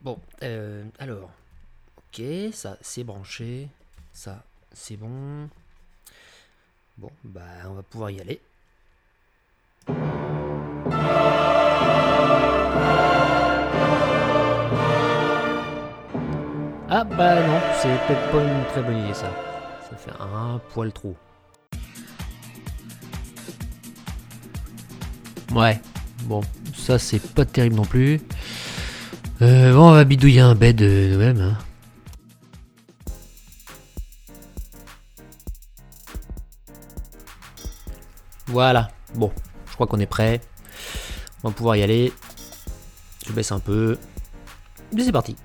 Bon, euh, alors. Ok, ça c'est branché. Ça c'est bon. Bon, bah on va pouvoir y aller. Ah bah non, c'est peut-être pas une très bonne idée ça. Ça fait un poil trop. Ouais, bon, ça c'est pas terrible non plus. Euh, bon, on va bidouiller un bed euh, nous-mêmes. Hein. Voilà, bon, je crois qu'on est prêt. On va pouvoir y aller. Je baisse un peu. Et c'est parti.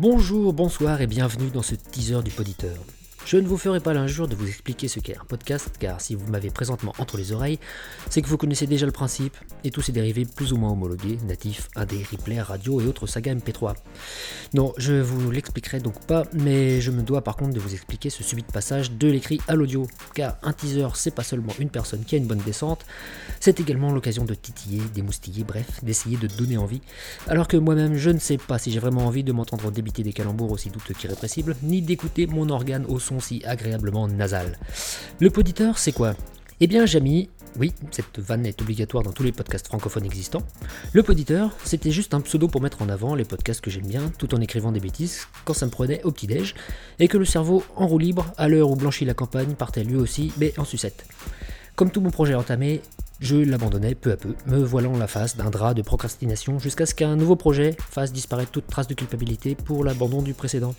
Bonjour, bonsoir et bienvenue dans ce teaser du poditeur. Je ne vous ferai pas l'injure de vous expliquer ce qu'est un podcast, car si vous m'avez présentement entre les oreilles, c'est que vous connaissez déjà le principe et tous ses dérivés plus ou moins homologués, natifs, AD, replay, radio et autres sagas MP3. Non, je vous l'expliquerai donc pas, mais je me dois par contre de vous expliquer ce subit passage de l'écrit à l'audio, car un teaser c'est pas seulement une personne qui a une bonne descente, c'est également l'occasion de titiller, d'émoustiller, bref, d'essayer de donner envie, alors que moi-même je ne sais pas si j'ai vraiment envie de m'entendre débiter des calembours aussi douteux qu'irrépressibles, ni d'écouter mon organe au son si agréablement nasal. Le poditeur, c'est quoi? Eh bien, Jamy, oui, cette vanne est obligatoire dans tous les podcasts francophones existants. Le poditeur, c'était juste un pseudo pour mettre en avant les podcasts que j'aime bien, tout en écrivant des bêtises quand ça me prenait au petit-déj, et que le cerveau en roue libre, à l'heure où blanchit la campagne, partait lui aussi, mais en sucette. Comme tout mon projet entamé, je l'abandonnais peu à peu, me voilant la face d'un drap de procrastination jusqu'à ce qu'un nouveau projet fasse disparaître toute trace de culpabilité pour l'abandon du précédent.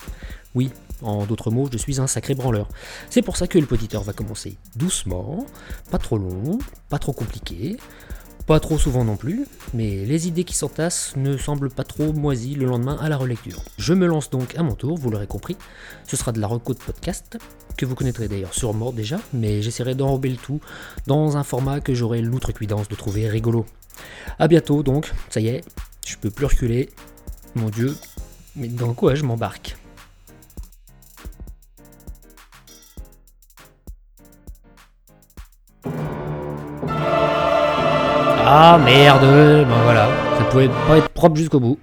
Oui, en d'autres mots, je suis un sacré branleur. C'est pour ça que le poditeur va commencer doucement, pas trop long, pas trop compliqué, pas trop souvent non plus, mais les idées qui s'entassent ne semblent pas trop moisies le lendemain à la relecture. Je me lance donc à mon tour, vous l'aurez compris. Ce sera de la reco de podcast, que vous connaîtrez d'ailleurs sûrement déjà, mais j'essaierai d'enrober le tout dans un format que j'aurai l'outrecuidance de trouver rigolo. A bientôt donc, ça y est, je peux plus reculer. Mon dieu, mais dans quoi je m'embarque? Ah merde, ben voilà, ça pouvait pas être propre jusqu'au bout.